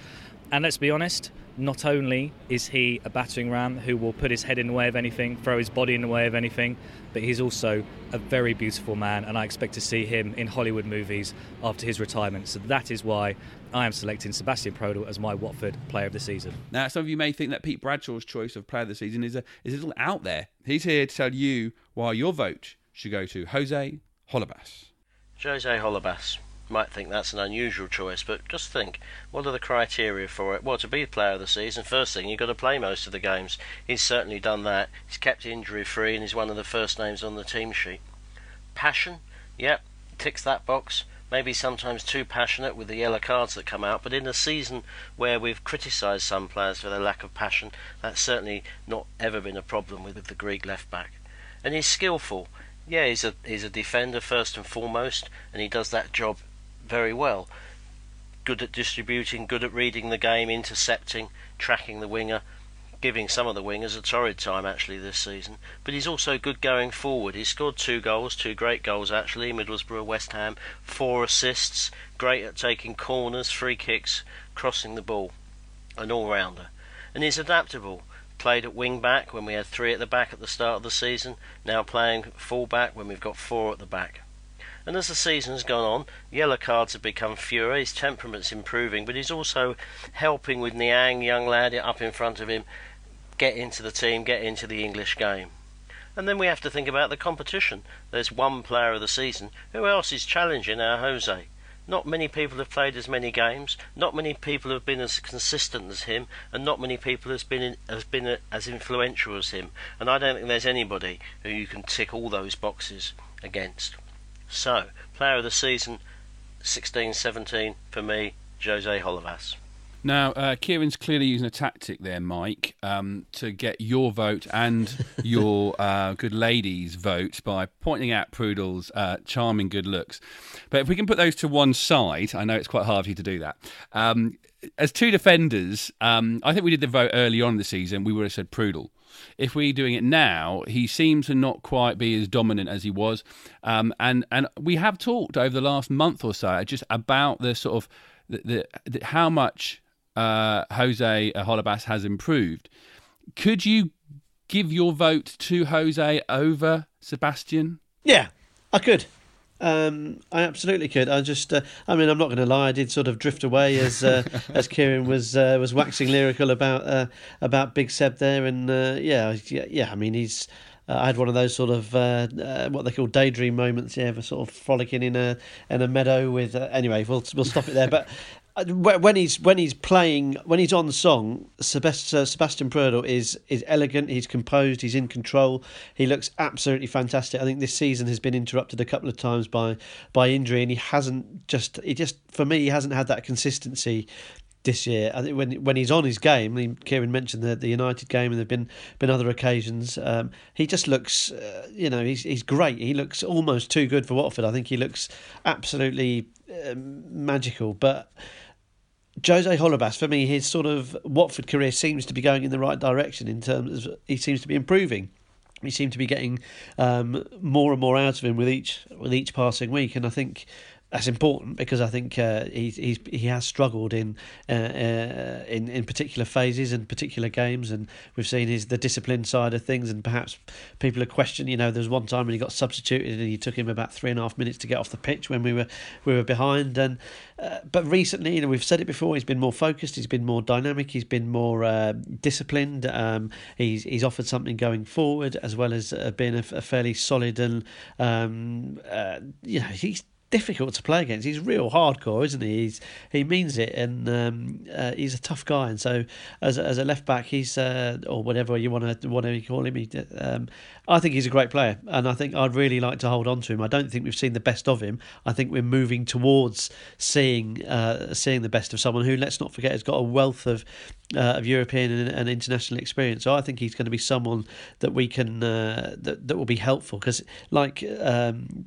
And let's be honest, not only is he a battering ram who will put his head in the way of anything, throw his body in the way of anything, but he's also a very beautiful man, and I expect to see him in Hollywood movies after his retirement. So that is why I am selecting Sebastian Prödl as my Watford Player of the Season. Now, some of you may think that Pete Bradshaw's choice of Player of the Season is a, is a little out there. He's here to tell you why your vote should go to Jose Holebas. Jose Might think that's an unusual choice, but just think, what are the criteria for it? Well, to be player of the season, first thing, you've got to play most of the games. He's certainly done that. He's kept injury free and he's one of the first names on the team sheet. Passion, yep, ticks that box. Maybe sometimes too passionate with the yellow cards that come out, but in a season where we've criticised some players for their lack of passion, that's certainly not ever been a problem with, with the Greek left back. And he's skillful. Yeah, he's a he's a defender first and foremost, and he does that job very well. Good at distributing, good at reading the game, intercepting, tracking the winger, giving some of the wingers a torrid time actually this season. But he's also good going forward. He's scored two goals, two great goals actually, Middlesbrough, West Ham, four assists, great at taking corners, free kicks, crossing the ball, an all rounder. And he's adaptable. Played at wing back when we had three at the back at the start of the season, now playing full back when we've got four at the back. And as the season's gone on, yellow cards have become fewer. His temperament's improving, but he's also helping with Niang, young lad up in front of him, get into the team, get into the English game. And then we have to think about the competition. There's one player of the season. Who else is challenging our Jose? Not many people have played as many games. Not many people have been as consistent as him, and not many people has been in, has been uh, as influential as him. And I don't think there's anybody who you can tick all those boxes against. So, player of the season, 16-17 for me, Jose Holebas. Now, uh, Kieran's clearly using a tactic there, Mike, um, to get your vote and your uh, good lady's vote by pointing out Prödl's uh, charming good looks. But if we can put those to one side, I know it's quite hard for you to do that. Um, as two defenders, um, I think we did the vote early on in the season. We would have said Prudl. If we're doing it now, he seems to not quite be as dominant as he was, um, and and we have talked over the last month or so just about the sort of the, the, the how much uh, Jose Holebas has improved. Could you give your vote to Jose over Sebastian? Yeah, I could. Um, I absolutely could. I just, uh, I mean, I'm not going to lie. I did sort of drift away as uh, as Kieran was uh, was waxing lyrical about uh, about Big Seb there, and uh, yeah, yeah. I mean, he's. Uh, I had one of those sort of what they call daydream moments. Yeah, sort of frolicking in a in a meadow with. anyway, we'll we'll stop it there. But when he's when he's playing when he's on song, Sebastian, Sebastian Prödl is is elegant. He's composed. He's in control. He looks absolutely fantastic. I think this season has been interrupted a couple of times by by injury, and he hasn't just he just for me he hasn't had that consistency this year. I think when when he's on his game, I mean, Kieran mentioned the, the United game, and there've been been other occasions. Um, he just looks, uh, you know, he's he's great. He looks almost too good for Watford. I think he looks absolutely uh, magical, but. Jose Holebas, for me, his sort of Watford career seems to be going in the right direction in terms of he seems to be improving. We seem to be getting um, more and more out of him with each with each passing week, and I think that's important because I think uh, he's, he's he has struggled in uh, uh, in in particular phases and particular games, and we've seen his the discipline side of things, and perhaps people are questioning. You know, there was one time when he got substituted, and he took him about three and a half minutes to get off the pitch when we were we were behind. And uh, but recently, you know, we've said it before. He's been more focused. He's been more dynamic. He's been more uh, disciplined. Um, he's he's offered something going forward as well as uh, being a, a fairly solid and um, you know he's difficult to play against. He's real hardcore, isn't he? He's he means it, and um, uh, he's a tough guy. And so, as a, as a left back, he's uh, or whatever you want to whatever you call him. He, um, I think he's a great player, and I think I'd really like to hold on to him. I don't think we've seen the best of him. I think we're moving towards seeing uh, seeing the best of someone who, let's not forget, has got a wealth of uh, of European and, and, international experience. So I think he's going to be someone that we can uh, that that will be helpful because, like um,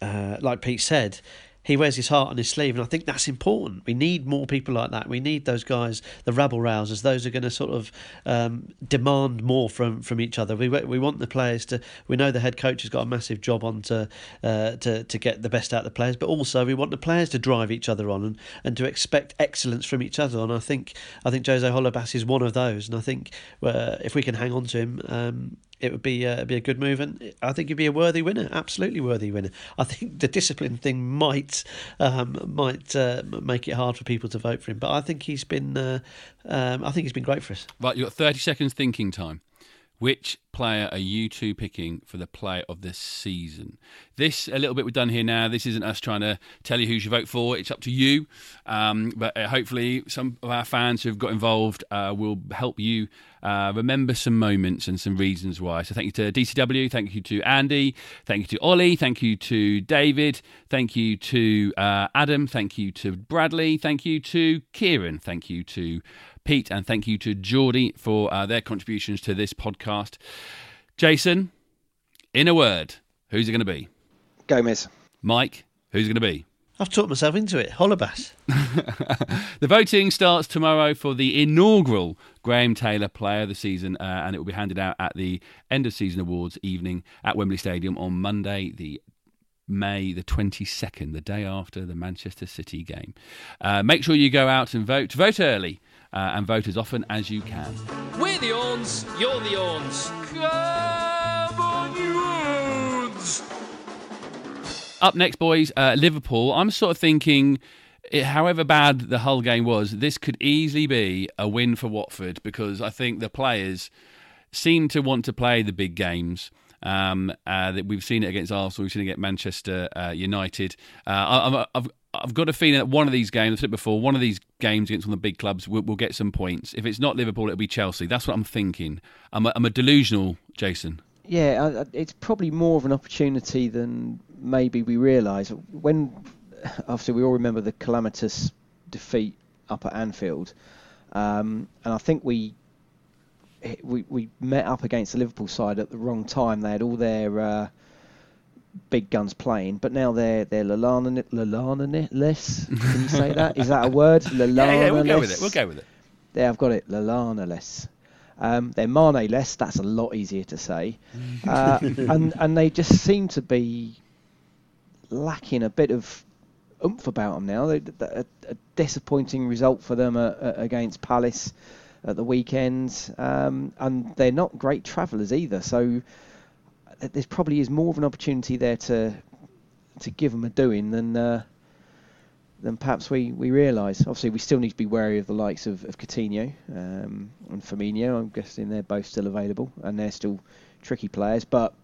uh, like Pete said, he wears his heart on his sleeve, and I think that's important. We need more people like that. We need those guys, the rabble rousers. Those are going to sort of um, demand more from, from each other. We we want the players to. We know the head coach has got a massive job on to uh, to to get the best out of the players, but also we want the players to drive each other on and, and to expect excellence from each other. And I think I think Jose Holebas is one of those. And I think uh, if we can hang on to him, um, it would be uh, be a good move, and I think he'd be a worthy winner, absolutely worthy winner. I think the discipline thing might um, might uh, make it hard for people to vote for him, but I think he's been uh, um, I think he's been great for us. Right, you've got thirty seconds thinking time. Which player are you two picking for the player of the season? This, a little bit we've done here now. This isn't us trying to tell you who you should vote for. It's up to you. Um, but uh, hopefully, some of our fans who've got involved uh, will help you uh, remember some moments and some reasons why. So, thank you to DCW. Thank you to Andy. Thank you to Olly. Thank you to David. Thank you to uh, Adam. Thank you to Bradley. Thank you to Kieran. Thank you to Pete, and thank you to Geordie for uh, their contributions to this podcast. Jason, in a word, who's it going to be? Gomes. Mike, who's it going to be? I've talked myself into it. Holebas. the voting starts tomorrow for the inaugural Graham Taylor Player of the Season, uh, and it will be handed out at the end of season awards evening at Wembley Stadium on Monday, the May the 22nd, the day after the Manchester City game. Uh, make sure you go out and vote. Vote early uh, and vote as often as you can. We're the Orns, you're the Orns. Come Up next, boys, uh, Liverpool. I'm sort of thinking. It, however bad the Hull game was, this could easily be a win for Watford because I think the players seem to want to play the big games. Um, uh, that we've seen it against Arsenal, we've seen it against Manchester uh, United. Uh, I, I've, I've got a feeling that one of these games, I've said before, one of these games against one of the big clubs will will get some points. If it's not Liverpool, it'll be Chelsea. That's what I'm thinking. I'm a, I'm a delusional Jason. Yeah, it's probably more of an opportunity than maybe we realise. When, obviously, we all remember the calamitous defeat up at Anfield, um, and I think we we we met up against the Liverpool side at the wrong time. They had all their uh, big guns playing, but now they're they're Lallana Lallana less. Can you say that? Is that a word? Lallana yeah, yeah, we'll go with it. We'll go with it. There, I've got it. Lallana less. Um, they're Mane less. That's a lot easier to say, uh, and and they just seem to be lacking a bit of oomph about them now. They, a, a disappointing result for them uh, uh, against Palace at the weekend, um, and they're not great travellers either. So there probably is more of an opportunity there to to give them a doing than uh, than perhaps we, we realise. Obviously, we still need to be wary of the likes of, of Coutinho um, and Firmino. I'm guessing they're both still available and they're still tricky players, but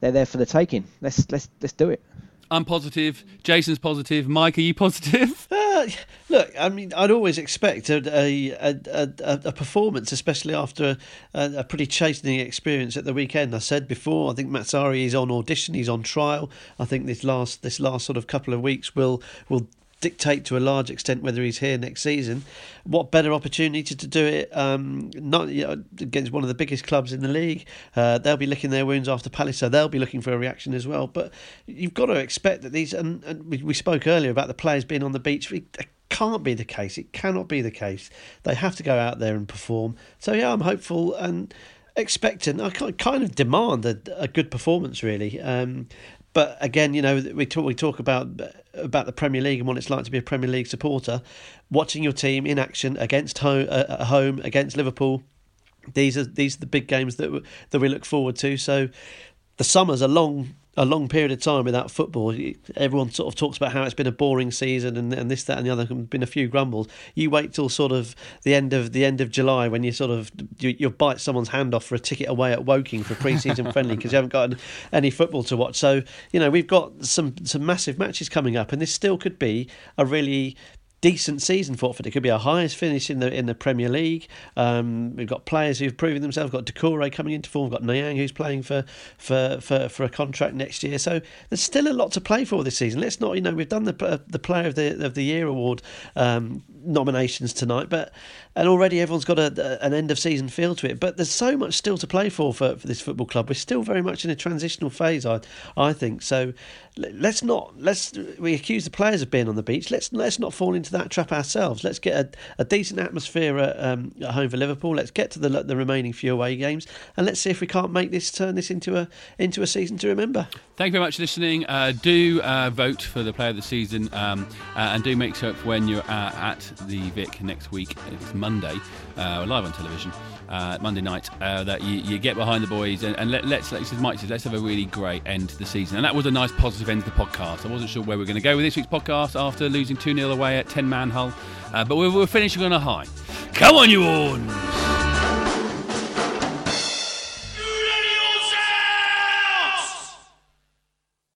they're there for the taking. Let's let's let's do it. I'm positive. Jason's positive. Mike, are you positive? Uh, look, I mean, I'd always expect a a, a, a performance, especially after a, a, pretty chastening experience at the weekend. I said before, I think Mazzarri is on audition. He's on trial. I think this last this last sort of couple of weeks will will dictate to a large extent whether he's here next season. What better opportunity to do it um, not you know, against one of the biggest clubs in the league? Uh, they'll be licking their wounds after Palace, so they'll be looking for a reaction as well. But you've got to expect that these, and, and we, we, spoke earlier about the players being on the beach. It can't be the case. It cannot be the case. They have to go out there and perform. So yeah, I'm hopeful and expectant. I kind of demand a, a good performance, really. Um, but again, you know, we talk we talk about about the Premier League and what it's like to be a Premier League supporter. Watching your team in action against home, uh, home against Liverpool, these are these are the big games that that we look forward to. So the summer's a long a long period of time without football. Everyone sort of talks about how it's been a boring season and, and this, that, and the other. There's been a few grumbles. You wait till sort of the end of the end of July when you sort of you, you bite someone's hand off for a ticket away at Woking for pre-season friendly because you haven't got any football to watch. So you know we've got some some massive matches coming up, and this still could be a really decent season for Watford. It could be our highest finish in the in the Premier League. Um, we've got players who've proven themselves. We've got Doucouré coming into form. We've got Niang who's playing for, for, for, for a contract next year. So there's still a lot to play for this season. Let's not, you know, we've done the the Player of the of the Year award um, nominations tonight, but and already everyone's got a, an end of season feel to it. But there's so much still to play for, for for this football club. We're still very much in a transitional phase, I I think. So let's not let's we accuse the players of being on the beach. Let's let's not fall into that trap ourselves. Let's get a, a decent atmosphere at, um, at home for Liverpool. Let's get to the the remaining few away games, and let's see if we can't make this turn this into a into a season to remember. Thank you very much for listening. Uh, do uh, vote for the player of the season, um, uh, and do make sure when you're uh, at the Vic next week. It's Monday, uh, live on television. Uh, Monday night, that you, you, get behind the boys and, and let, us let's, as Mike says, let's have a really great end to the season. And that was a nice positive end to the podcast. I wasn't sure where we are going to go with this week's podcast after losing 2 0 away at 10 man Hull, but we're, we're finishing on a high. Come on, you all!